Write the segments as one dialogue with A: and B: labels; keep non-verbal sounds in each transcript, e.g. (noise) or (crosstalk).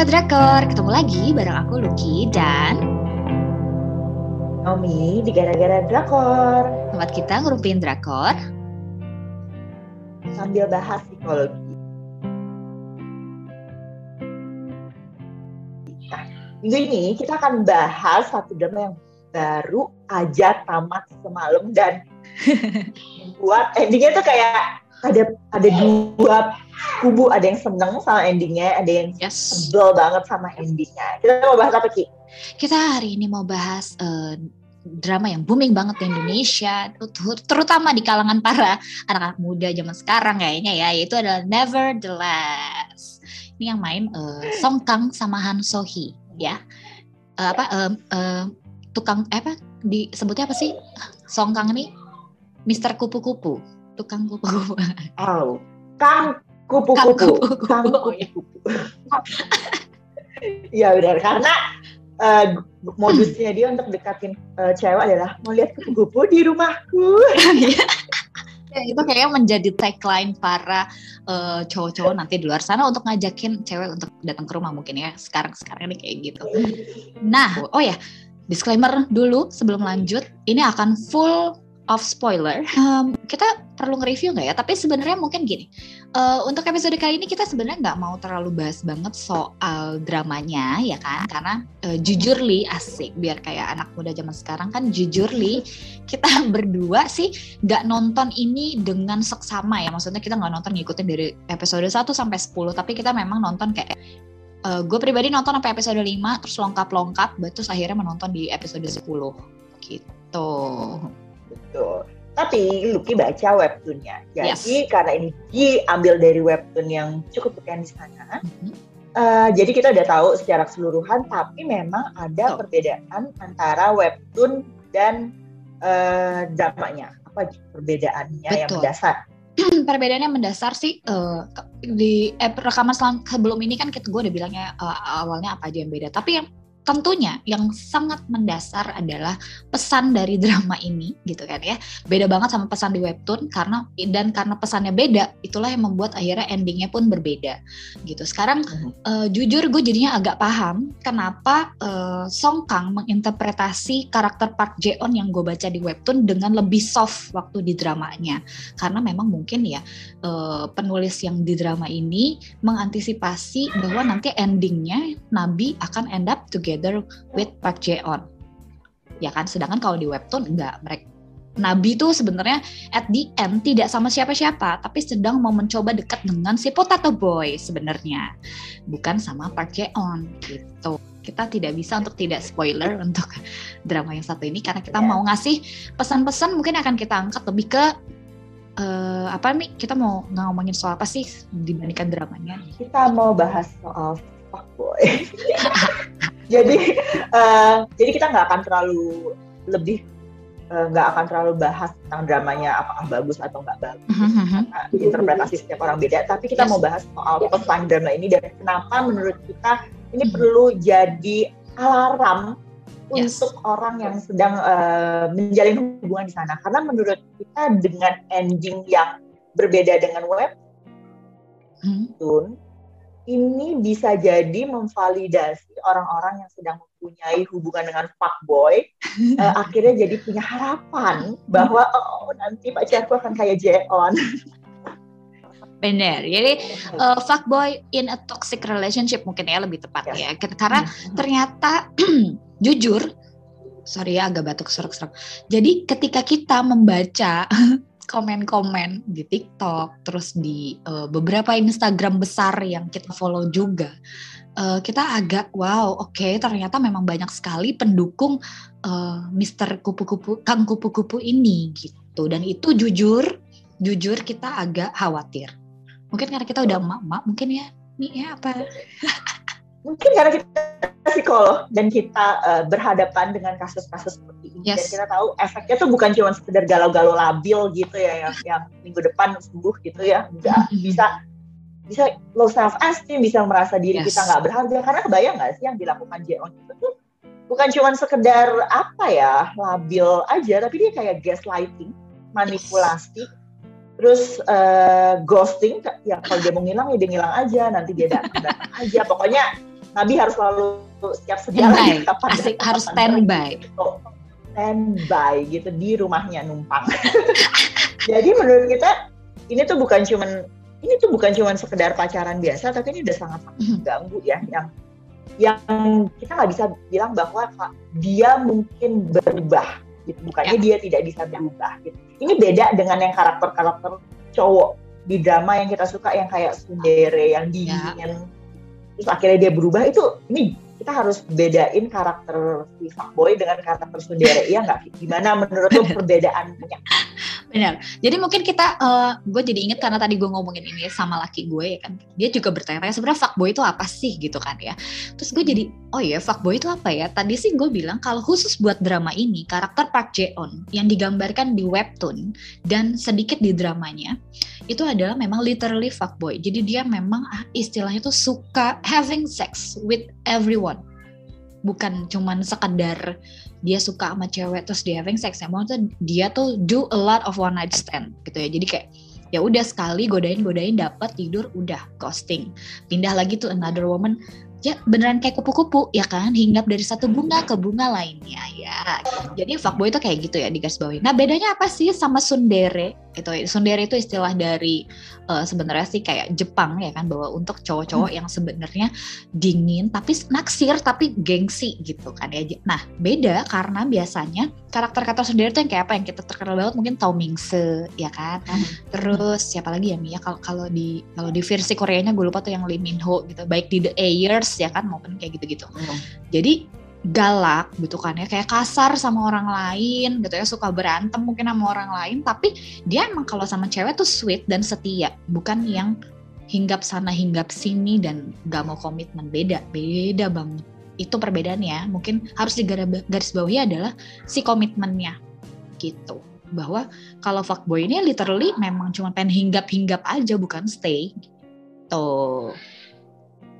A: Sobat Drakor, ketemu lagi bareng aku Lucky dan
B: Naomi di Gara-Gara Drakor
A: tempat kita ngerupin Drakor
B: sambil bahas psikologi. Nah, minggu ini kita akan bahas satu drama yang baru aja tamat semalam dan (laughs) buat endingnya tuh kayak ada ada dua kubu. Ada yang seneng sama endingnya ada yang
A: Yes.
B: sebel banget sama endingnya. Kita mau bahas apa Ki?
A: Kita hari ini mau bahas eh, drama yang booming banget di Indonesia ter- Terutama di kalangan para anak-anak muda zaman sekarang kayaknya ya Yaitu adalah Nevertheless Ini yang main eh, Song Kang sama Han So Hee ya. Eh, Apa eh, eh, Tukang eh, apa? Disebutnya apa sih? Song Kang ini? Mister Kupu-Kupu Tukang kupu-kupu
B: Oh, Kang kupu-kupu
A: kupu-kupu.
B: Kang
A: Oh, iya.
B: kupu-kupu ya benar karena eh, modusnya dia untuk dekatin eh, cewek adalah mau lihat kupu-kupu di rumahku
A: Ya, itu kayaknya menjadi tagline para eh, cowok-cowok nanti di luar sana untuk ngajakin cewek untuk datang ke rumah mungkin ya sekarang sekarang ini kayak gitu. Nah, oh ya disclaimer dulu sebelum lanjut, ini akan full of spoiler. Em, kita perlu nge-review nggak ya? Tapi sebenarnya mungkin gini, eh, untuk episode kali ini kita sebenarnya nggak mau terlalu bahas banget soal dramanya ya kan? Karena eh, jujur li asik biar kayak anak muda zaman sekarang kan jujur li kita (laughs) berdua sih nggak nonton ini dengan seksama ya maksudnya kita nggak nonton ngikutin dari episode 1 sampai 10 tapi kita memang nonton kayak gue pribadi nonton sampai episode 5 terus lengkap-lengkap terus akhirnya menonton di episode 10 gitu
B: Betul. Tapi Lucky baca webtoonnya. Jadi
A: Yes.
B: karena ini diambil dari webtoon yang cukup keren di sana.
A: Mhm.
B: eh, jadi kita udah tahu secara keseluruhan, tapi memang ada
A: Betul.
B: perbedaan antara webtoon dan eh, dramanya. Apa perbedaannya yang
A: Betul.
B: mendasar? (clears throat)
A: perbedaannya mendasar sih ke- di eh, rekaman selang- sebelum ini kan kita gue udah bilangnya eh, awalnya apa aja yang beda tapi yang tentunya yang sangat mendasar adalah pesan dari drama ini gitu kan ya. Beda banget sama pesan di webtoon karena dan karena pesannya beda itulah yang membuat akhirnya endingnya pun berbeda gitu. Sekarang eh, jujur gue jadinya agak paham kenapa eh, Song Kang menginterpretasi karakter Park Jae-on yang gue baca di webtoon dengan lebih soft waktu di dramanya. Karena memang mungkin ya eh, penulis yang di drama ini mengantisipasi bahwa nanti endingnya Nabi akan end up together with Park Jae-on ya kan? Sedangkan kalau di webtoon enggak. Mereka Nabi tuh sebenarnya at the end tidak sama siapa-siapa tapi sedang mau mencoba dekat dengan si Potato Boy sebenarnya. Bukan sama Park Jae-on gitu. Kita tidak bisa untuk tidak spoiler untuk (laughs) drama yang satu ini karena kita
B: Ya.
A: mau ngasih pesan-pesan mungkin akan kita angkat lebih ke eh, apa nih kita mau ngomongin soal apa sih dibandingkan dramanya?
B: Kita mau bahas soal fuckboy. (laughs) jadi (laughs) eh, jadi kita nggak akan terlalu lebih eh, nggak akan terlalu bahas tentang dramanya apakah bagus atau nggak bagus. Karena interpretasi setiap orang beda, tapi kita
A: Yes.
B: mau bahas soal pesan drama ini dan kenapa menurut kita ini
A: Mhm.
B: perlu jadi alarm
A: Yes.
B: untuk orang yang sedang eh, menjalin hubungan di sana. Karena menurut kita dengan ending yang berbeda dengan
A: Hmm.
B: Ini bisa jadi memvalidasi orang-orang yang sedang mempunyai hubungan dengan fuckboy, (laughs) eh, akhirnya jadi punya harapan bahwa oh nanti pacarku akan kayak Jeon.
A: bener. Jadi eh, fuckboy in a toxic relationship mungkin ya lebih tepat ya. karena ternyata (clears throat) jujur sorry ya agak batuk serak-serak. Jadi ketika kita membaca (laughs) komen-komen di TikTok terus di eh, beberapa Instagram besar yang kita follow juga. Eh, kita agak wow oke ternyata memang banyak sekali pendukung eh, Mister kupu-kupu Kang kupu-kupu ini gitu. Dan itu jujur jujur kita agak khawatir. Mungkin karena kita udah emak-emak mungkin ya nih ya apa?
B: Mungkin karena kita psikolog dan kita eh, berhadapan dengan kasus-kasus seperti ini
A: Yes.
B: dan kita tahu efeknya tuh bukan cuma sekedar galau-galau labil gitu ya yang, yang minggu depan sembuh gitu ya, enggak bisa bisa low self esteem, bisa merasa diri
A: Yes.
B: kita nggak berharga. Karena kebayang nggak sih yang dilakukan Jeon itu tuh bukan cuma sekedar apa ya labil aja, tapi dia kayak gaslighting, manipulasi, terus eh, ghosting, ya kalau dia mau ngilang ya dia ngilang aja, nanti dia datang datang aja, pokoknya Nabi harus selalu siap sedia
A: lagi kapan Asik, harus standby.
B: Oh, standby gitu di rumahnya numpang. (laughs) Jadi menurut kita ini tuh bukan cuman ini tuh bukan cuman sekedar pacaran biasa, tapi ini udah sangat mhm. ganggu ya yang yang kita nggak bisa bilang bahwa dia mungkin berubah gitu bukannya ya. dia tidak bisa berubah gitu ini beda dengan yang karakter-karakter cowok di drama yang kita suka yang kayak sundere yang ya. dingin ya. terus akhirnya dia berubah itu ini kita harus bedain karakter si fuckboy dengan karakter sundere iya nggak gimana menurut lo perbedaannya
A: Benar. Jadi mungkin kita, uh, gue jadi inget karena tadi gue ngomongin ini sama laki gue ya kan, dia juga bertanya-tanya sebenarnya fuckboy itu apa sih gitu kan ya. Terus gue jadi, oh ya fuckboy itu apa ya? Tadi sih gue bilang kalau khusus buat drama ini, karakter Park Jae-on yang digambarkan di webtoon dan sedikit di dramanya, itu adalah memang literally fuckboy. Jadi dia memang ah, istilahnya tuh suka having sex with everyone bukan cuman sekedar dia suka sama cewek terus dia having sex ya maksudnya dia tuh do a lot of one night stand gitu ya. Jadi kayak ya udah sekali godain godain dapat tidur udah ghosting. Pindah lagi tuh another woman ya beneran kayak kupu-kupu ya kan? Hinggap dari satu bunga ke bunga lainnya ya. Jadi fuckboy itu kayak gitu ya di garis bawah nah bedanya apa sih sama sundere itu sundere itu istilah dari uh, sebenarnya sih kayak Jepang ya kan bahwa untuk cowok-cowok hmm. yang sebenarnya dingin tapi naksir tapi gengsi gitu kan ya nah beda karena biasanya karakter-karakter sundere itu yang kayak apa yang kita terkenal banget mungkin Tao Mingse ya kan hmm. terus siapa lagi ya Mia kalau kalau di kalau di versi Koreanya gue lupa tuh yang Lee Min Ho gitu baik di The Ayers ya kan maupun kayak gitu-gitu. Hmm. Jadi galak gitu kan ya. Kayak kasar sama orang lain gitu ya. Suka berantem mungkin sama orang lain. Tapi dia emang kalau sama cewek tuh sweet dan setia. Bukan yang hinggap sana hinggap sini dan gak mau komitmen. Beda beda banget. Itu perbedaannya. Mungkin harus digaris bawahi adalah si komitmennya gitu. Bahwa kalau fuckboy ini literally memang cuma pengen hinggap-hinggap aja bukan stay gitu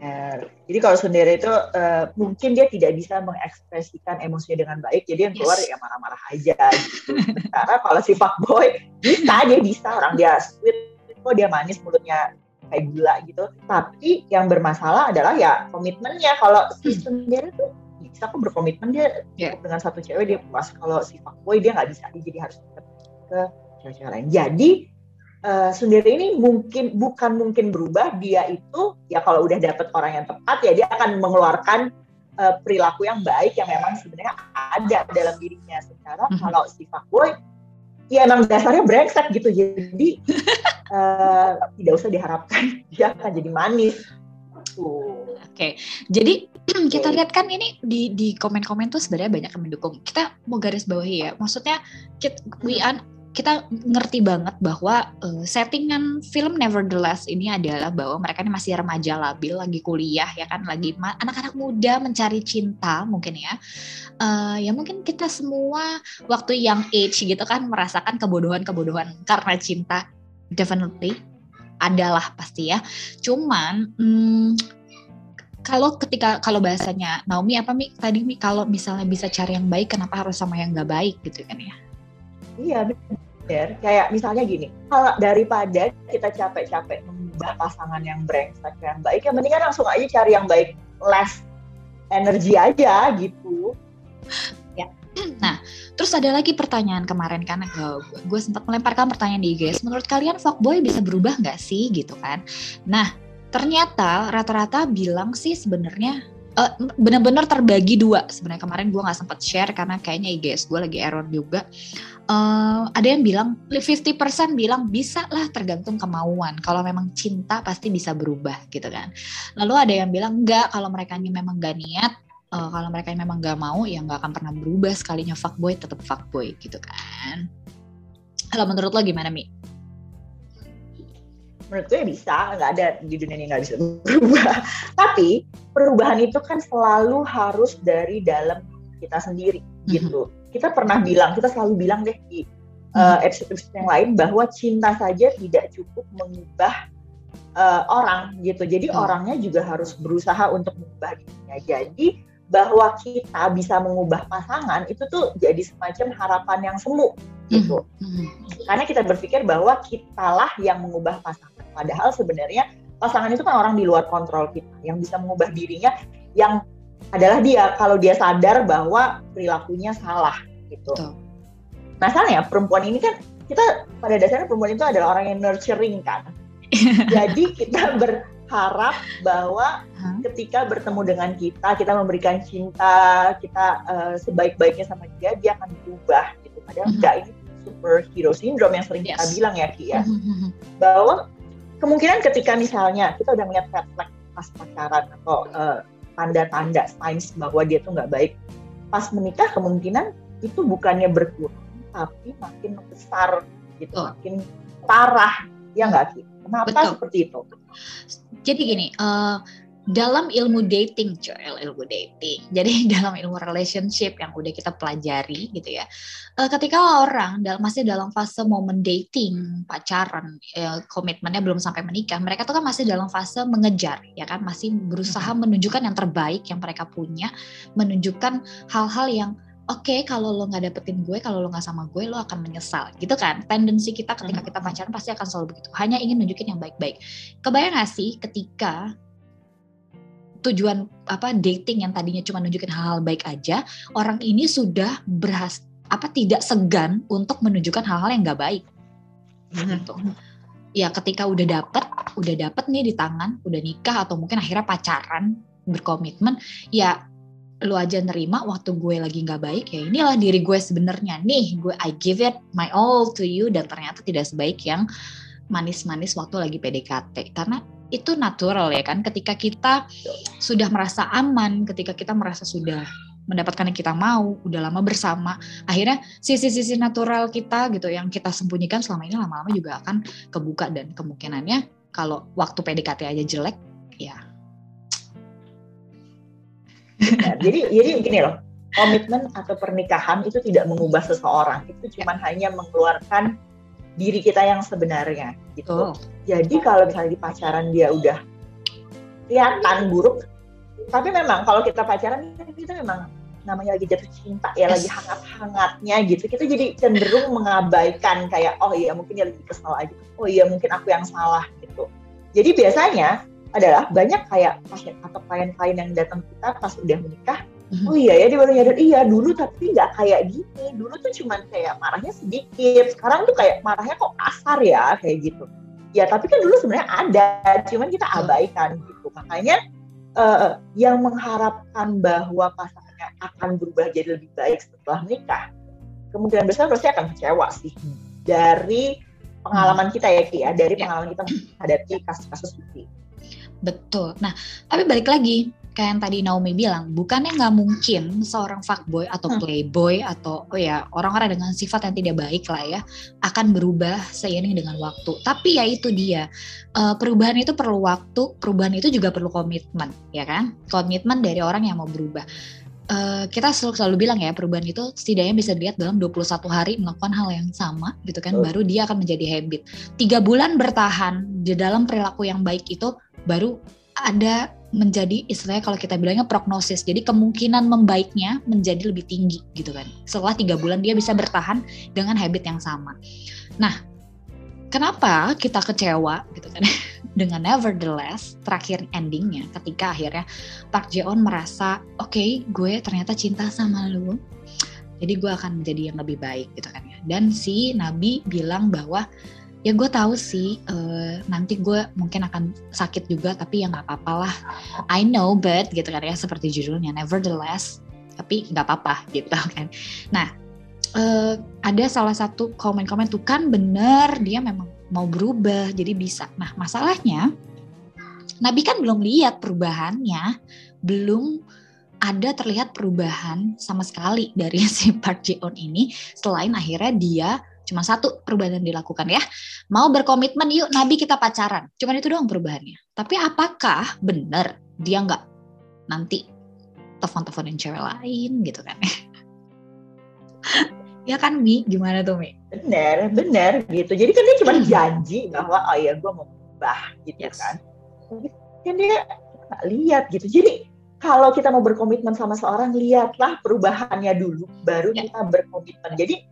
B: Ya, jadi kalau sendiri itu uh, mungkin dia tidak bisa mengekspresikan emosinya dengan baik, jadi yang keluar yes. ya marah-marah aja gitu. Karena kalau si fuckboy bisa, dia bisa orang dia sweet, kok dia manis mulutnya kayak gula gitu. Tapi yang bermasalah adalah ya komitmennya. Kalau si hmm. sendiri tuh bisa kok berkomitmen dia yeah. dengan satu cewek dia puas. Kalau si fuckboy dia nggak bisa, dia jadi harus ke cewek-cewek lain. Jadi uh, sendiri ini mungkin bukan mungkin berubah dia itu ya kalau udah dapet orang yang tepat ya dia akan mengeluarkan uh, perilaku yang baik yang memang sebenarnya ada dalam dirinya secara mm -hmm. kalau si fuckboy ya emang dasarnya brengsek gitu jadi uh, (laughs) tidak usah diharapkan (laughs) dia akan jadi manis
A: Oke, okay. jadi (clears throat) kita lihat kan ini di di komen-komen tuh sebenarnya banyak yang mendukung. Kita mau garis bawahi ya, maksudnya kita, we, un, kita ngerti banget bahwa uh, settingan film Nevertheless ini adalah bahwa mereka ini masih remaja labil, lagi kuliah ya kan, lagi anak-anak muda mencari cinta mungkin ya. Uh, ya mungkin kita semua waktu young age gitu kan merasakan kebodohan-kebodohan karena cinta, definitely adalah pasti ya. Cuman hmm, kalau ketika kalau bahasanya Naomi apa mi tadi mi kalau misalnya bisa cari yang baik kenapa harus sama yang nggak baik gitu kan ya?
B: Iya benar. Kayak misalnya gini, kalau daripada kita capek-capek mengubah pasangan yang brengsek yang baik, ya mendingan langsung aja cari yang baik, less energi aja gitu.
A: Ya. (clears throat) Nah, terus ada lagi pertanyaan kemarin kan, gue sempat melemparkan pertanyaan di IG. Menurut kalian fuckboy bisa berubah nggak sih gitu kan? Nah, ternyata rata-rata bilang sih sebenarnya uh, benar-benar terbagi dua sebenarnya kemarin gue nggak sempat share karena kayaknya IGS gue lagi error juga uh, ada yang bilang 50% bilang bisa lah tergantung kemauan. Kalau memang cinta pasti bisa berubah gitu kan. Lalu ada yang bilang enggak kalau mereka ini memang gak niat uh, kalau mereka memang gak mau ya nggak akan pernah berubah sekalinya fuckboy tetap fuckboy gitu kan. Kalau menurut lo gimana Mi?
B: menurut gue bisa nggak ada di dunia ini nggak bisa (laughs) berubah. Tapi perubahan itu kan selalu harus dari dalam kita sendiri gitu kita pernah bilang kita selalu bilang deh di uh, episode-episode yang lain bahwa cinta saja tidak cukup mengubah uh, orang gitu jadi hmm. orangnya juga harus berusaha untuk mengubah dirinya jadi bahwa kita bisa mengubah pasangan itu tuh jadi semacam harapan yang semu gitu. Mm-hmm. Karena kita berpikir bahwa kitalah yang mengubah pasangan. Padahal sebenarnya pasangan itu kan orang di luar kontrol kita. Yang bisa mengubah dirinya yang adalah dia kalau dia sadar bahwa perilakunya salah gitu. Betul. Masalahnya perempuan ini kan kita pada dasarnya perempuan itu adalah orang yang nurturing kan. (laughs) Jadi kita berharap bahwa huh? ketika bertemu dengan kita, kita memberikan cinta, kita uh, sebaik-baiknya sama dia, dia akan berubah gitu. Padahal uh-huh. enggak ini superhero syndrome yang sering yes. kita bilang ya Ki ya. Uh-huh. Bahwa kemungkinan ketika misalnya kita udah melihat red flag pas pacaran atau uh, tanda-tanda signs bahwa dia tuh nggak baik pas menikah kemungkinan itu bukannya berkurang tapi makin besar gitu oh. makin parah ya nggak sih kenapa Betul. seperti itu
A: jadi gini uh, dalam ilmu dating, coy, ilmu dating. (laughs) Jadi dalam ilmu relationship yang udah kita pelajari gitu ya. Uh, ketika orang dalam masih dalam fase momen dating, pacaran, uh, komitmennya belum sampai menikah, mereka tuh kan masih dalam fase mengejar, ya kan, masih berusaha menunjukkan yang terbaik yang mereka punya, menunjukkan hal-hal yang oke okay, kalau lo nggak dapetin gue kalau lo nggak sama gue lo akan menyesal. Gitu kan? Tendensi kita ketika kita pacaran pasti akan selalu begitu. Hanya ingin nunjukin yang baik-baik. Kebayang gak sih ketika tujuan apa dating yang tadinya cuma nunjukin hal-hal baik aja, orang ini sudah berhas apa tidak segan untuk menunjukkan hal-hal yang nggak baik. Gitu. Ya ketika udah dapet, udah dapet nih di tangan, udah nikah atau mungkin akhirnya pacaran, berkomitmen, ya lu aja nerima waktu gue lagi nggak baik ya inilah diri gue sebenarnya nih gue I give it my all to you dan ternyata tidak sebaik yang manis-manis waktu lagi PDKT karena itu natural ya kan ketika kita sudah merasa aman ketika kita merasa sudah mendapatkan yang kita mau udah lama bersama akhirnya sisi-sisi natural kita gitu yang kita sembunyikan selama ini lama-lama juga akan kebuka dan kemungkinannya kalau waktu PDKT aja jelek ya
B: nah, jadi jadi gini loh komitmen atau pernikahan itu tidak mengubah seseorang itu cuma ya. hanya mengeluarkan diri kita yang sebenarnya gitu. Oh. Jadi kalau misalnya di pacaran dia udah kelihatan buruk, tapi memang kalau kita pacaran kita memang namanya lagi jatuh cinta ya lagi hangat-hangatnya gitu kita jadi cenderung mengabaikan kayak oh iya mungkin dia lagi kesal aja oh iya mungkin aku yang salah gitu jadi biasanya adalah banyak kayak pasien atau klien-klien yang datang kita pas udah menikah hmm Oh iya ya dia baru nyadar iya dulu tapi nggak kayak gini. Dulu tuh cuman kayak marahnya sedikit. Sekarang tuh kayak marahnya kok kasar ya kayak gitu. Ya tapi kan dulu sebenarnya ada, cuman kita abaikan gitu. Makanya uh, yang mengharapkan bahwa pasangannya akan berubah jadi lebih baik setelah menikah, kemungkinan besar pasti akan kecewa sih dari pengalaman kita ya Ki ya, dari ya. pengalaman kita menghadapi kasus-kasus ini.
A: Betul. Nah, tapi balik lagi kayak yang tadi Naomi bilang, bukannya nggak mungkin seorang fuckboy atau hmm. playboy atau oh ya orang-orang dengan sifat yang tidak baik lah ya akan berubah seiring dengan waktu. Tapi ya itu dia uh, perubahan itu perlu waktu, perubahan itu juga perlu komitmen, ya kan? Komitmen dari orang yang mau berubah. Uh, kita selalu, selalu bilang ya perubahan itu setidaknya bisa dilihat dalam 21 hari melakukan hal yang sama gitu kan oh. baru dia akan menjadi habit. Tiga bulan bertahan di dalam perilaku yang baik itu baru ada menjadi istilahnya kalau kita bilangnya prognosis. Jadi kemungkinan membaiknya menjadi lebih tinggi gitu kan. Setelah tiga bulan dia bisa bertahan dengan habit yang sama. Nah, kenapa kita kecewa gitu kan (laughs) dengan nevertheless terakhir endingnya ketika akhirnya Park Jeon merasa oke okay, gue ternyata cinta sama lu jadi gue akan menjadi yang lebih baik gitu kan ya dan si Nabi bilang bahwa ya gue tahu sih uh, nanti gue mungkin akan sakit juga tapi ya nggak apa-apa lah. I know but gitu kan ya seperti judulnya nevertheless tapi nggak apa-apa (laughs) gitu kan. Nah uh, ada salah satu komen-komen tuh kan bener dia memang mau berubah jadi bisa. Nah masalahnya Nabi kan belum lihat perubahannya belum ada terlihat perubahan sama sekali dari (laughs) si Park Ji On ini selain akhirnya dia Cuma satu perubahan yang dilakukan ya. Mau berkomitmen yuk Nabi kita pacaran. Cuman itu doang perubahannya. Tapi apakah benar dia nggak nanti telepon-teleponin cewek lain gitu kan? (laughs) ya kan Mi, gimana tuh Mi?
B: Bener, bener gitu. Jadi kan dia cuma hmm. janji bahwa oh ya gue mau berubah gitu yes. kan. Kan dia nggak lihat gitu. Jadi kalau kita mau berkomitmen sama seorang, lihatlah perubahannya dulu, baru ya. kita berkomitmen. Jadi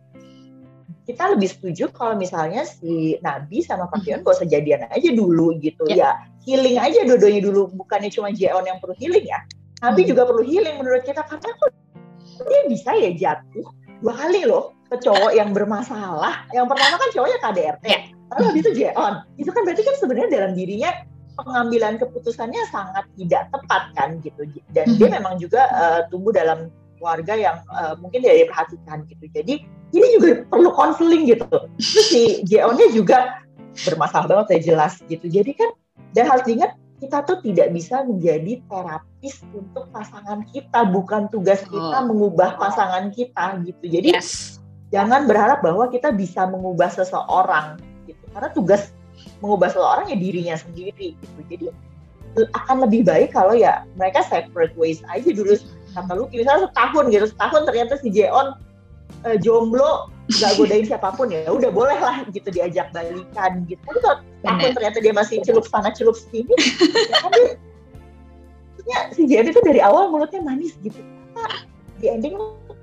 B: kita lebih setuju kalau misalnya si Nabi sama Pak Kion gak usah jadian aja dulu gitu yeah. ya healing aja dua dulu bukannya cuma Jeon yang perlu healing ya Nabi hmm. juga perlu healing menurut kita karena kok dia bisa ya jatuh dua kali loh ke cowok yang bermasalah. Yang pertama kan cowoknya KDRT, yeah. lalu habis itu Jeon. Itu kan berarti kan sebenarnya dalam dirinya pengambilan keputusannya sangat tidak tepat kan gitu. Dan dia hmm. memang juga uh, tumbuh dalam keluarga yang uh, mungkin tidak diperhatikan gitu. Jadi ini juga perlu konseling gitu. Terus si Jeonnya juga bermasalah banget saya jelas gitu. Jadi kan dan harus diingat kita tuh tidak bisa menjadi terapis untuk pasangan kita, bukan tugas kita oh. mengubah pasangan kita gitu. Jadi yes. jangan berharap bahwa kita bisa mengubah seseorang gitu. Karena tugas mengubah seseorang ya dirinya sendiri gitu. Jadi akan lebih baik kalau ya mereka separate ways aja dulu kata lu misalnya setahun gitu setahun ternyata si Jeon uh, jomblo nggak godain siapa pun ya udah boleh lah gitu diajak balikan gitu. Tapi kalau tahun ternyata dia masih celup sana celup sini ya kan dia, si Jeon itu dari awal mulutnya manis gitu. Di ending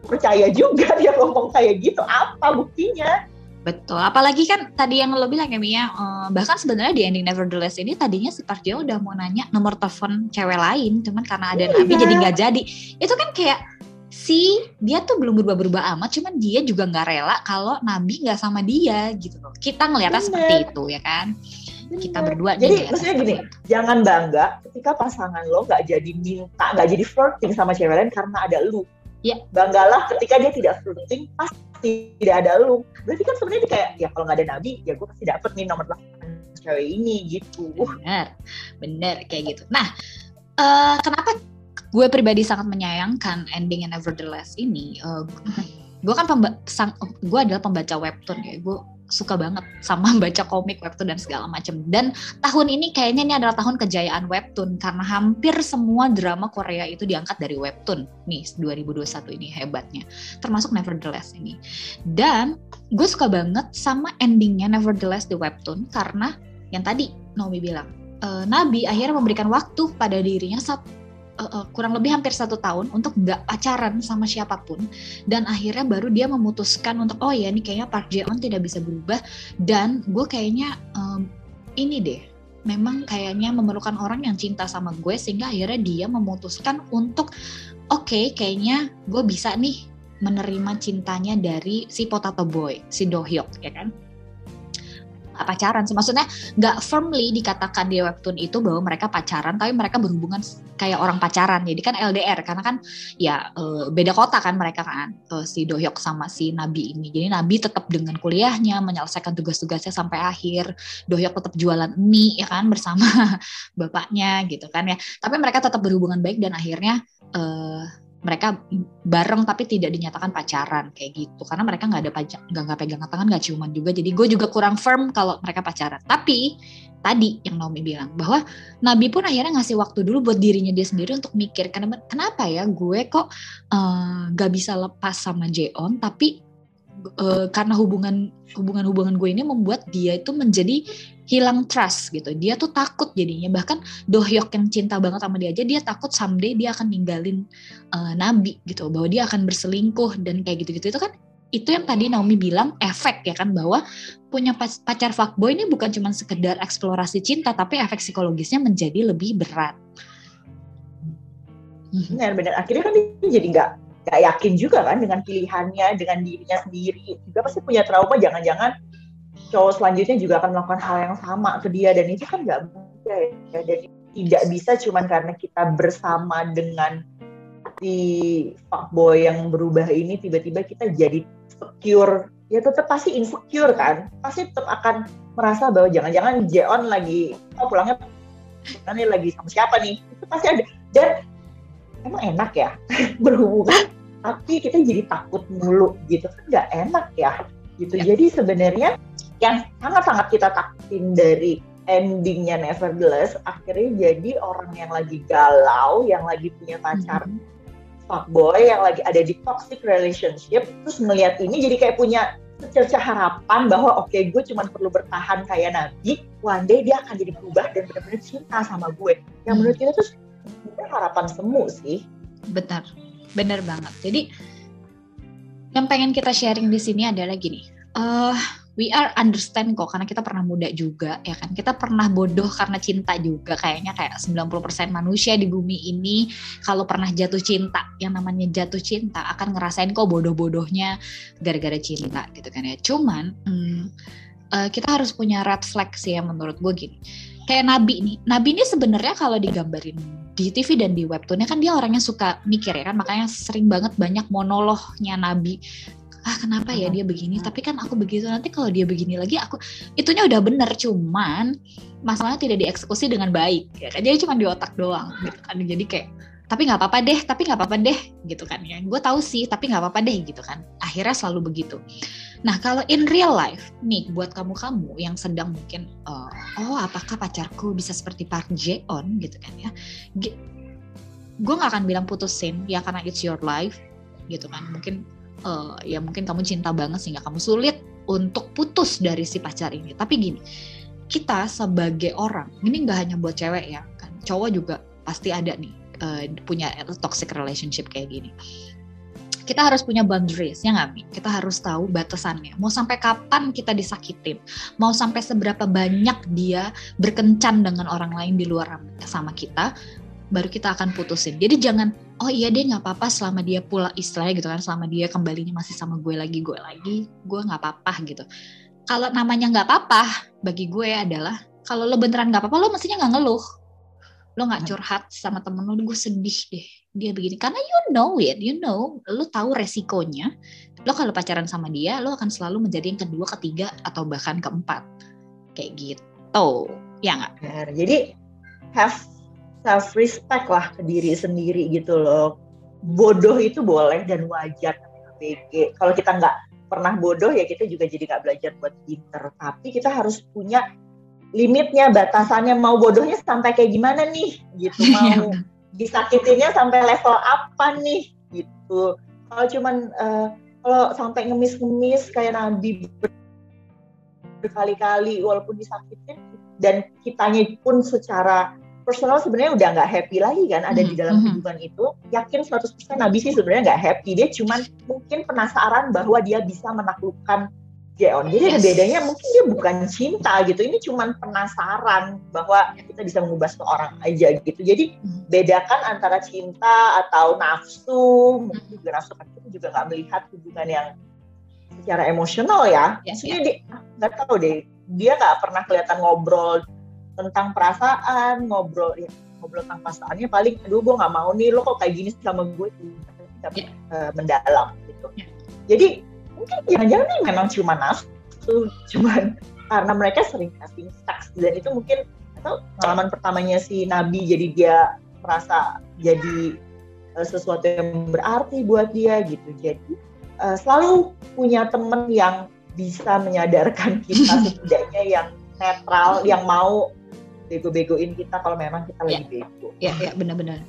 B: percaya juga dia ngomong kayak gitu. Apa buktinya?
A: Betul, apalagi kan tadi yang lo bilang ya Mia, uh, bahkan sebenarnya di ending Nevertheless ini tadinya si Park Jeo udah mau nanya nomor telepon cewek lain, cuman karena ada iya. Nabi jadi nggak jadi. Itu kan kayak si dia tuh belum berubah-berubah amat, cuman dia juga nggak rela kalau Nabi nggak sama dia gitu loh. Kita ngeliatnya Bener. seperti itu ya kan. Bener. Kita berdua
B: jadi maksudnya gini, jangan bangga ketika pasangan lo nggak jadi minta, nggak jadi flirting sama cewek lain karena ada lu. Ya. Banggalah ketika dia tidak flirting pas tidak ada lu berarti kan sebenarnya kayak ya kalau nggak ada nabi ya gue pasti dapet nih nomor cewek ini gitu
A: bener bener kayak gitu nah uh, kenapa gue pribadi sangat menyayangkan ending Nevertheless ini uh, gue kan pemba gue adalah pembaca webtoon ya gue suka banget sama (laughs) baca komik webtoon dan segala macam. Dan tahun ini kayaknya ini adalah tahun kejayaan webtoon karena hampir semua drama Korea itu diangkat dari webtoon. Nih 2021 ini hebatnya. Termasuk Nevertheless ini. Dan gue suka banget sama endingnya Nevertheless di webtoon karena yang tadi Naomi bilang, e, Nabi akhirnya memberikan waktu pada dirinya uh, uh, kurang lebih hampir satu tahun untuk nggak pacaran sama siapa pun. Dan akhirnya baru dia memutuskan untuk oh ya ini kayaknya Park Jae-on tidak bisa berubah. Dan gue kayaknya um, ini deh memang kayaknya memerlukan orang yang cinta sama gue sehingga akhirnya dia memutuskan untuk oke okay, kayaknya gue bisa nih menerima cintanya dari si potato boy si Dohyuk ya kan pacaran sih. Maksudnya nggak firmly dikatakan di webtoon itu bahwa mereka pacaran tapi mereka berhubungan kayak orang pacaran. Jadi kan LDR karena kan ya e, beda kota kan mereka kan e, si Dohyok sama si Nabi ini. Jadi Nabi tetap dengan kuliahnya menyelesaikan tugas-tugasnya sampai akhir. Dohyok tetap jualan mie ya kan bersama (laughs) bapaknya gitu kan ya. Tapi mereka tetap berhubungan baik dan akhirnya e, mereka bareng tapi tidak dinyatakan pacaran kayak gitu. Karena mereka nggak ada pajak nggak nggak pegang tangan nggak ciuman juga. Jadi gue juga kurang firm kalau mereka pacaran. Tapi tadi yang Naomi bilang bahwa Nabi pun akhirnya ngasih waktu dulu buat dirinya dia sendiri untuk mikir kenapa kenapa ya gue kok uh, bisa lepas sama Jeon tapi uh, karena hubungan hubungan hubungan gue ini membuat dia itu menjadi hilang trust gitu. Dia tuh takut jadinya. Bahkan Dohyok yang cinta banget sama dia aja, dia takut someday dia akan ninggalin uh, Nabi gitu. Bahwa dia akan berselingkuh dan kayak gitu-gitu. Itu kan itu yang tadi Naomi bilang efek ya kan bahwa punya pacar fuckboy ini bukan cuma sekedar eksplorasi cinta tapi efek psikologisnya menjadi lebih berat.
B: Benar-benar akhirnya kan dia jadi nggak nggak yakin juga kan dengan pilihannya dengan dirinya sendiri juga pasti punya trauma jangan-jangan cowok selanjutnya juga akan melakukan hal yang sama ke dia. Dan itu kan nggak mudah ya. Jadi tidak bisa cuman karena kita bersama dengan si fuckboy yang berubah ini tiba-tiba kita jadi secure. Ya tetap pasti insecure kan. Pasti tetap akan merasa bahwa jangan-jangan Jeon lagi oh pulangnya nanti lagi sama siapa nih? Itu pasti ada. Dan emang enak ya (laughs) berhubungan. Tapi kita jadi takut mulu gitu. Kan nggak enak ya. Gitu. Ya. jadi sebenarnya yang sangat-sangat kita takutin dari endingnya Nevertheless akhirnya jadi orang yang lagi galau, yang lagi punya pacar mm -hmm. fuckboy, yang lagi ada di toxic relationship, terus melihat ini jadi kayak punya secerca harapan bahwa oke okay, gue cuma perlu bertahan kayak Nabi, one day dia akan jadi berubah dan benar-benar cinta sama gue. Yang mm. menurut kita tuh harapan semu sih.
A: Benar, benar banget. Jadi yang pengen kita sharing di sini adalah gini, uh, we are understand kok karena kita pernah muda juga ya kan? Kita pernah bodoh karena cinta juga kayaknya kayak 90% manusia di bumi ini kalau pernah jatuh cinta yang namanya jatuh cinta akan ngerasain kok bodoh-bodohnya gara-gara cinta gitu kan ya. Cuman hmm, uh, kita harus punya red flag sih ya menurut gue gini. Kayak Nabi nih Nabi ini sebenarnya kalau digambarin di TV dan di webtoonnya kan dia orangnya suka mikir ya kan makanya sering banget banyak monolognya Nabi ah kenapa ya dia begini? Tapi kan aku begitu nanti kalau dia begini lagi aku itunya udah bener cuman masalahnya tidak dieksekusi dengan baik ya kan? Jadi cuma di otak doang gitu kan? Jadi kayak tapi nggak apa-apa deh tapi nggak apa-apa deh gitu kan? Ya gue tahu sih tapi nggak apa-apa deh gitu kan? Akhirnya selalu begitu. Nah kalau in real life nih buat kamu-kamu yang sedang mungkin uh, oh apakah pacarku bisa seperti Park Jeon gitu kan ya. Gue nggak akan bilang putusin ya karena it's your life gitu kan? Mungkin uh, ya mungkin kamu cinta banget sehingga kamu sulit untuk putus dari si pacar ini. Tapi gini, kita sebagai orang, ini nggak hanya buat cewek ya, kan cowok juga pasti ada nih uh, punya toxic relationship kayak gini. Kita harus punya boundaries ya nggak Mi? Kita harus tahu batasannya. Mau sampai kapan kita disakitin? Mau sampai seberapa banyak dia berkencan dengan orang lain di luar sama kita? Baru kita akan putusin. Jadi jangan oh iya deh nggak apa-apa selama dia pulang istilahnya gitu kan selama dia kembalinya masih sama gue lagi gue lagi gue nggak apa-apa gitu. Kalau namanya nggak apa-apa bagi gue adalah kalau lo beneran nggak apa-apa lo mestinya nggak ngeluh. Lo nggak curhat sama temen lo gue sedih deh dia begini. Karena you know it you know lo tahu resikonya. Lo kalau pacaran sama dia lo akan selalu menjadi yang kedua ketiga atau bahkan keempat. Kayak gitu. Ya nggak?
B: Jadi have self respect lah ke diri sendiri gitu loh. Bodoh itu boleh dan wajar BG kalau kita nggak pernah bodoh ya kita juga jadi nggak belajar buat pinter. Tapi kita harus punya limitnya batasannya. Mau bodohnya sampai kayak gimana nih? Gitu. (laughs) Iya, mau disakitinnya sampai level apa nih? Gitu. Kalau cuman uh, kalau sampai ngemis-ngemis kayak Nabi berkali-kali walaupun disakitin dan kitanya pun secara personal sebenarnya udah nggak happy lagi kan ada di mm-hmm. dalam mm-hmm. hubungan itu yakin 100% Nabi sih sebenarnya nggak happy dia cuman mungkin penasaran bahwa dia bisa menaklukkan Jeon jadi yes. bedanya mungkin dia bukan cinta gitu ini cuman penasaran bahwa kita bisa mengubah seorang aja gitu jadi mm-hmm. bedakan antara cinta atau nafsu mungkin juga nafsu kan kita juga nggak melihat hubungan yang secara emosional ya yes, maksudnya yeah. dia nggak tahu deh dia nggak pernah kelihatan ngobrol tentang perasaan ngobrol ya, ngobrol tentang perasaannya paling aduh gue nggak mau nih lo kok kayak gini sama gue tidak yeah. uh, mendalam gitu yeah. jadi mungkin jangan-jangan nih memang cuma nafsu cuman karena mereka sering having sex dan itu mungkin atau pengalaman pertamanya si Nabi jadi dia merasa jadi uh, sesuatu yang berarti buat dia gitu jadi uh, selalu punya temen yang bisa menyadarkan kita (laughs) setidaknya yang netral yang mau bego-begoin kita kalau memang kita ya. lagi bego.
A: Iya, ya, benar-benar.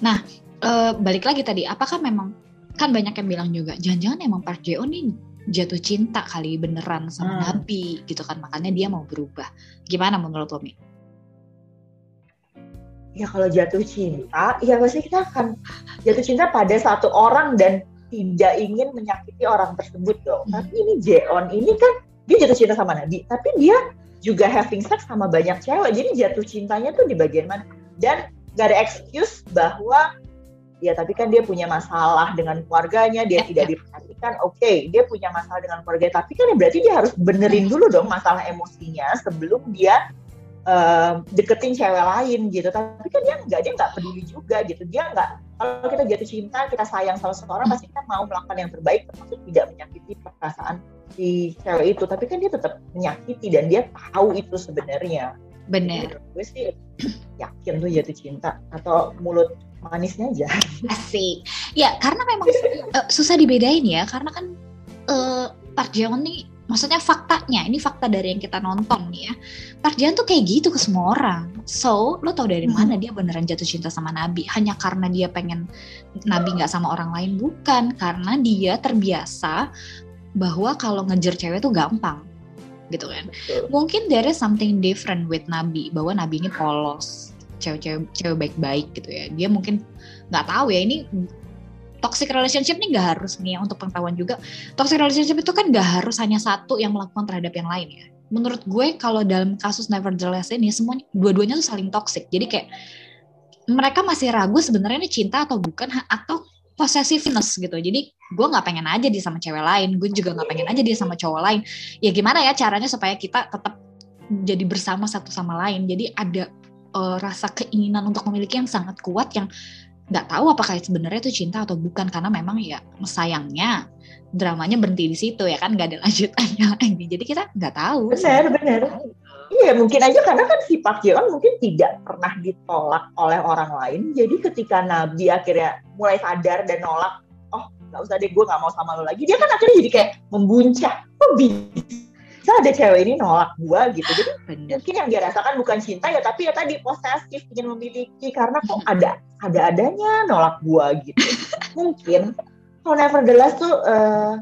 A: Nah, e, balik lagi tadi, apakah memang kan banyak yang bilang juga, jangan-jangan emang Park Jeo nih jatuh cinta kali beneran sama hmm. Nabi gitu kan, makanya dia mau berubah. Gimana menurut Tommy?
B: Ya kalau jatuh cinta, ya pasti kita akan jatuh cinta pada satu orang dan tidak ingin menyakiti orang tersebut dong. Hmm. Tapi ini Jeon ini kan dia jatuh cinta sama Nabi, tapi dia juga having sex sama banyak cewek. Jadi jatuh cintanya tuh di bagian mana? Dan gak ada excuse bahwa ya tapi kan dia punya masalah dengan keluarganya dia tidak diperhatikan. Oke okay, dia punya masalah dengan keluarga tapi kan ya berarti dia harus benerin dulu dong masalah emosinya sebelum dia uh, deketin cewek lain gitu. Tapi kan dia nggak dia nggak peduli juga gitu. Dia nggak kalau kita jatuh cinta kita sayang sama seseorang pasti kita mau melakukan yang terbaik termasuk tidak menyakiti perasaan si cewek itu tapi kan dia tetap menyakiti dan dia tahu itu sebenarnya.
A: Benar.
B: Gue sih (clears throat) yakin tuh jatuh cinta atau mulut manisnya aja. (laughs)
A: Asik. Ya karena memang uh, susah dibedain ya karena kan uh, Park Jeon nih maksudnya faktanya ini fakta dari yang kita nonton nih ya. Park tuh kayak gitu ke semua orang. So lo tau dari hmm. mana dia beneran jatuh cinta sama Nabi? Hanya karena dia pengen Nabi nggak sama orang lain? Bukan. Karena dia terbiasa bahwa kalau ngejar cewek tuh gampang gitu kan. Betul. Mungkin there is something different with Nabi bahwa Nabi ini polos, cewek-cewek cewek baik-baik gitu ya. Dia mungkin nggak tahu ya ini toxic relationship nih nggak harus nih ya untuk pengetahuan juga. Toxic relationship itu kan nggak harus hanya satu yang melakukan terhadap yang lain ya. Menurut gue kalau dalam kasus Nevertheless ini semuanya dua-duanya tuh saling toxic. Jadi kayak mereka masih ragu sebenarnya ini cinta atau bukan atau possessiveness gitu. Jadi gue nggak pengen aja dia sama cewek lain, gue juga nggak pengen aja dia sama cowok lain. Ya gimana ya caranya supaya kita tetap jadi bersama satu sama lain. Jadi ada uh, rasa keinginan untuk memiliki yang sangat kuat yang nggak tahu apakah sebenarnya itu cinta atau bukan. Karena memang ya sayangnya dramanya berhenti di situ ya kan? Nggak ada (laughs) lanjutannya lagi. Jadi kita nggak tahu.
B: Benar benar Iya mungkin aja karena kan si Park Jeon mungkin tidak pernah ditolak oleh orang lain. Jadi ketika Nabi akhirnya mulai sadar dan nolak, oh nggak usah deh gue nggak mau sama lo lagi. Dia kan akhirnya jadi kayak membuncah. Kok bisa ada cewek ini nolak gue gitu. Jadi Bener. mungkin yang dia rasakan bukan cinta ya tapi ya tadi posesif ingin memiliki karena kok ada ada adanya nolak gue gitu. (laughs) mungkin kalau Nevertheless tuh uh,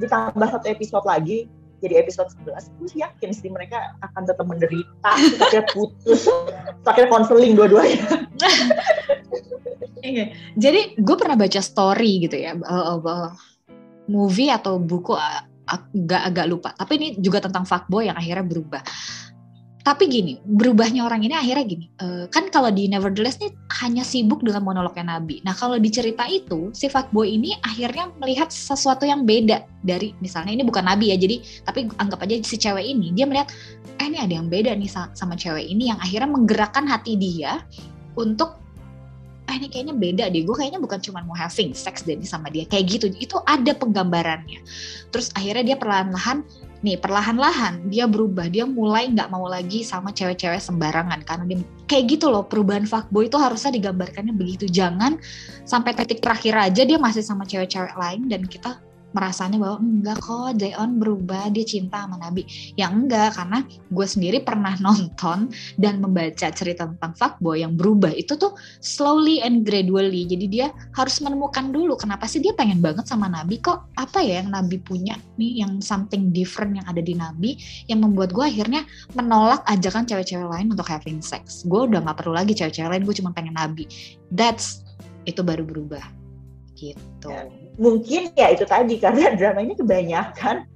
B: ditambah satu episode lagi jadi episode 11 gue yakin sih mereka akan tetap menderita. Akhirnya putus. Akhirnya konseling dua-duanya. (laughs)
A: Iya. jadi gue pernah baca story gitu ya uh, uh, movie atau buku agak agak lupa. Tapi ini juga tentang fuckboy yang akhirnya berubah tapi gini, berubahnya orang ini akhirnya gini, uh, kan kalau di Nevertheless nih hanya sibuk dengan monolognya Nabi. Nah kalau di cerita itu, si fuckboy ini akhirnya melihat sesuatu yang beda dari, misalnya ini bukan Nabi ya, jadi tapi anggap aja si cewek ini, dia melihat, eh ini ada yang beda nih sama cewek ini yang akhirnya menggerakkan hati dia untuk ah ini kayaknya beda deh gue kayaknya bukan cuma mau having sex deh sama dia kayak gitu itu ada penggambarannya terus akhirnya dia perlahan-lahan nih perlahan-lahan dia berubah. Dia mulai nggak mau lagi sama cewek-cewek sembarangan. Karena dia kayak gitu loh perubahan fuckboy itu harusnya digambarkannya begitu. Jangan sampai titik terakhir aja dia masih sama cewek-cewek lain dan kita merasanya bahwa enggak kok Jaeon berubah dia cinta sama Nabi. Ya enggak karena gue sendiri pernah (laughs) nonton dan membaca cerita tentang fuckboy yang berubah itu tuh slowly and gradually. Jadi dia harus menemukan dulu kenapa sih dia pengen banget sama Nabi kok apa ya yang Nabi punya nih yang something different yang ada di Nabi yang membuat gue akhirnya menolak ajakan cewek-cewek lain untuk having sex. Gue udah gak perlu lagi cewek-cewek lain gue cuma pengen Nabi. That's itu baru berubah. Gitu. Ya
B: mungkin ya itu tadi karena (laughs) drama ini kebanyakan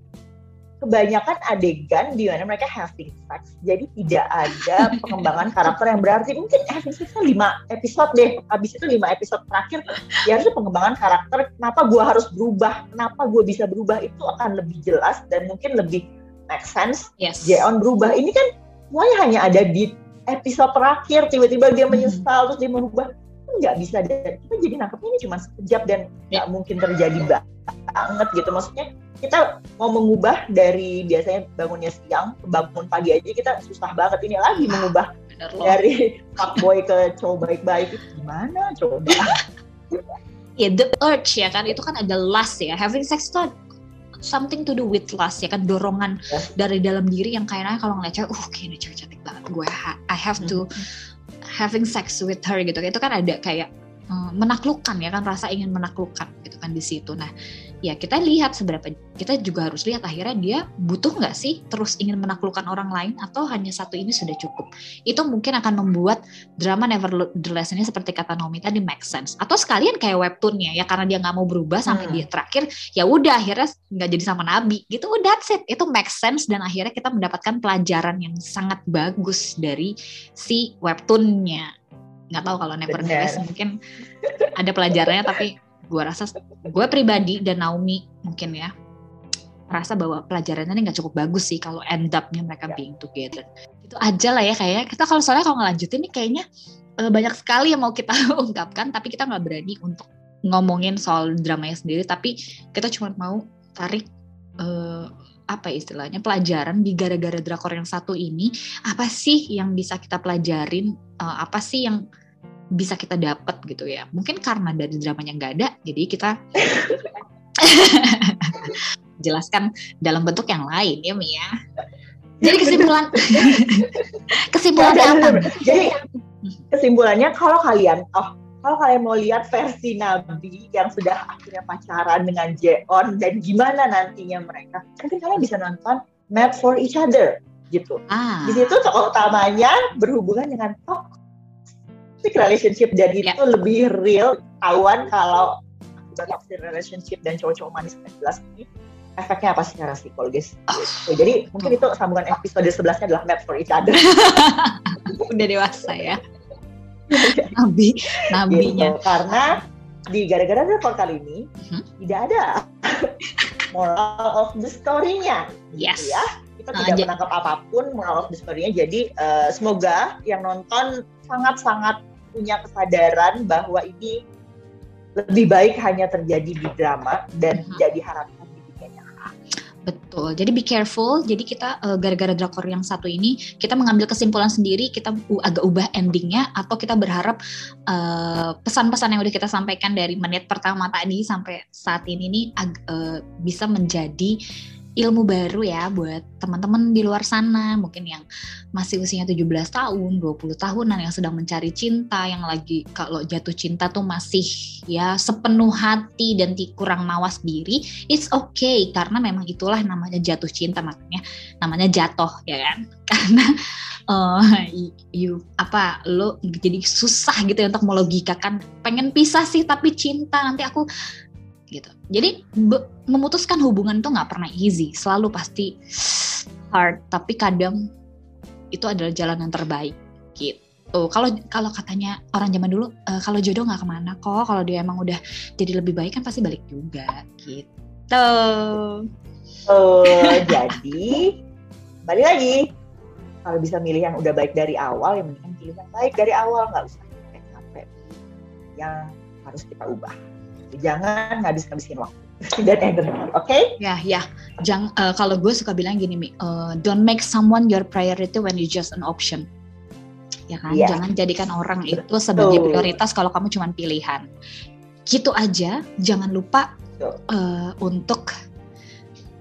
B: kebanyakan adegan di mana mereka having sex. Jadi tidak ada (laughs) pengembangan karakter yang berarti. Mungkin having sexnya lima episode deh. Habis itu lima episode terakhir ya harusnya pengembangan karakter. Kenapa gue harus berubah? Kenapa gue bisa berubah? Itu akan lebih jelas dan mungkin lebih make sense.
A: Yes.
B: Jeon berubah. Ini kan semuanya hanya ada di episode terakhir. Tiba-tiba dia menyesal hmm. terus dia merubah nggak bisa dan kita jadi nangkepnya ini cuma sekejap dan nggak ya. mungkin terjadi banget gitu. Maksudnya kita mau mengubah dari biasanya bangunnya siang ke bangun pagi aja kita susah banget. Ini lagi mengubah dari (laughs) boy ke cowok baik-baik. Itu gimana coba? (laughs)
A: Ya the urge ya kan itu kan ada lust ya. Having sex itu something to do with lust ya kan dorongan yes. dari dalam diri yang kayaknya kalau ngeliat cewek uh kayaknya cewek cantik banget gue. I have to mm -hmm having sex with her gitu. Itu kan ada kayak menaklukkan ya kan rasa ingin menaklukkan gitu kan di situ. Nah ya kita lihat seberapa kita juga harus lihat akhirnya dia butuh nggak sih terus ingin menaklukkan orang lain atau hanya satu ini sudah cukup? Itu mungkin akan membuat drama Nevertheless ini seperti kata Nomi tadi make sense. Atau sekalian kayak webtoonnya ya karena dia nggak mau berubah sampai hmm. dia terakhir ya udah akhirnya nggak jadi sama Nabi gitu. Oh, that's it. Itu make sense dan akhirnya kita mendapatkan pelajaran yang sangat bagus dari si webtoonnya nggak tahu kalau Nevertheless mungkin ada pelajarannya tapi gue rasa gue pribadi dan Naomi mungkin ya rasa bahwa pelajarannya ini nggak cukup bagus sih kalau end upnya mereka yeah. being together. Itu aja lah ya kayaknya. Kita kalau soalnya kalau ngelanjutin nih kayaknya uh, banyak sekali yang mau kita (laughs) ungkapkan tapi kita nggak berani untuk ngomongin soal dramanya sendiri. Tapi kita cuma mau tarik uh, apa istilahnya pelajaran di gara-gara drakor yang satu ini. Apa sih yang bisa kita pelajarin? Uh, apa sih yang bisa kita dapat gitu ya. Mungkin karena dari dramanya nggak ada, jadi kita (laughs) jelaskan dalam bentuk yang lain ya Mia. Ya. Jadi kesimpulan (laughs) kesimpulannya apa?
B: Jadi kesimpulannya kalau kalian oh kalau kalian mau lihat versi Nabi yang sudah akhirnya pacaran dengan Jeon dan gimana nantinya mereka, mungkin kalian bisa nonton Map for Each Other gitu. Ah. Di situ tokoh utamanya berhubungan dengan tokoh toxic relationship dan yeah. itu lebih real kawan kalau toxic relationship dan cowok-cowok manis nggak jelas ini efeknya apa secara psikologis gitu. jadi mungkin itu sambungan episode 11 nya adalah map for each other (laughs)
A: udah dewasa ya nabi nabinya
B: gitu. karena di gara-gara report kali ini hmm? tidak ada moral of the story-nya gitu
A: yes.
B: ya kita uh, tidak menangkap apa pun moral of the story-nya jadi uh, semoga yang nonton sangat-sangat punya kesadaran bahwa ini lebih baik hanya terjadi di drama dan uh-huh. jadi harapan di dunia nyata.
A: Betul. Jadi be careful. Jadi kita uh, gara-gara drakor yang satu ini kita mengambil kesimpulan sendiri, kita agak ubah endingnya atau kita berharap uh, pesan-pesan yang udah kita sampaikan dari menit pertama tadi sampai saat ini nih uh, bisa menjadi ilmu baru ya buat teman-teman di luar sana. Mungkin yang masih usianya 17 tahun, 20 tahunan yang sedang mencari cinta, yang lagi kalau jatuh cinta tuh masih ya sepenuh hati dan kurang mawas diri, it's okay. Karena memang itulah namanya jatuh cinta makanya namanya jatuh ya kan. (laughs) Karena uh, you apa lo jadi susah gitu ya untuk melogikakan. Pengen pisah sih tapi cinta. Nanti aku gitu. Jadi memutuskan hubungan itu nggak pernah easy, selalu pasti hard. Tapi kadang itu adalah jalan yang terbaik gitu. Kalau kalau katanya orang zaman dulu, uh, kalau jodoh nggak ke mana kok. Kalau dia emang udah jadi lebih baik kan pasti balik juga gitu.
B: Oh, jadi balik lagi. Kalau bisa milih yang udah baik dari awal, yang mendingan pilih yang baik dari awal, nggak usah sampai yang harus kita ubah jangan ngabis-ngabisin waktu (laughs) dan energi, oke? Okay?
A: Ya, ya. Jangan uh, kalau gue suka bilang gini, Mi, uh, don't make someone your priority when you just an option. Ya kan? Yeah. Jangan jadikan orang itu sebagai prioritas kalau kamu cuma pilihan. Gitu aja, jangan lupa uh, untuk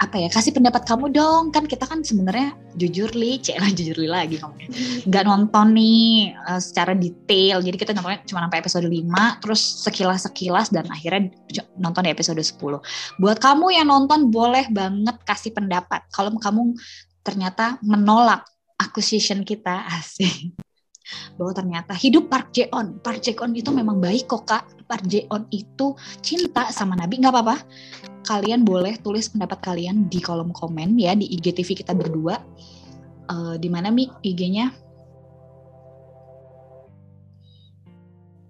A: apa ya kasih pendapat kamu dong. Kan kita kan sebenarnya jujur li (laughs) cek lah jujur li lagi ngomongnya nggak nonton nih uh, secara detail. Jadi kita nontonnya cuma sampai episode 5 terus sekilas sekilas dan akhirnya nonton di episode 10 buat kamu yang nonton boleh banget kasih pendapat. Kalau kamu ternyata menolak acquisition kita (laughs) asing bahwa ternyata hidup Park Jeon Park Jeon itu memang baik kok kak. Park Jeon itu cinta sama Nabi. Nggak apa-apa kalian boleh tulis pendapat kalian di kolom komen ya di IGTV kita berdua. Uh, di mana Mi IG-nya?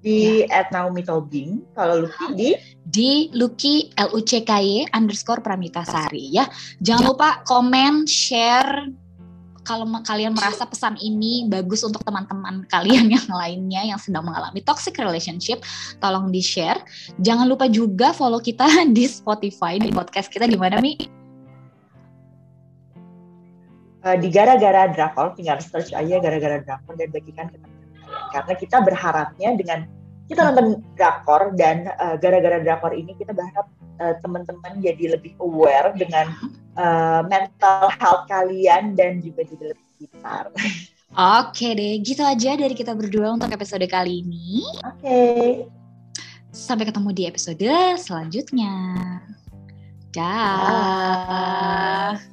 B: Di ya. at Naomi Tobing. Kalau Lucky di?
A: Di Lucky L U C K Y underscore Pramita Sari ya. Jangan lupa komen, share, kalau kalian merasa pesan ini bagus untuk teman-teman kalian (laughs) yang lainnya yang sedang mengalami toxic relationship, tolong di-share. Jangan lupa juga follow kita (laughs) di Spotify di podcast kita di mana Mi?
B: Uh, di gara-gara drakor, tinggal search aja gara-gara drakor dan bagikan ke teman-teman Karena kita berharapnya dengan kita nonton drakor dan uh, gara-gara drakor ini kita berharap uh, teman-teman jadi lebih aware dengan uh, mental health kalian dan juga jadi lebih pintar.
A: Oke deh, gitu aja dari kita berdua untuk episode kali ini.
B: Oke.
A: Sampai ketemu di episode selanjutnya. Dah. Da.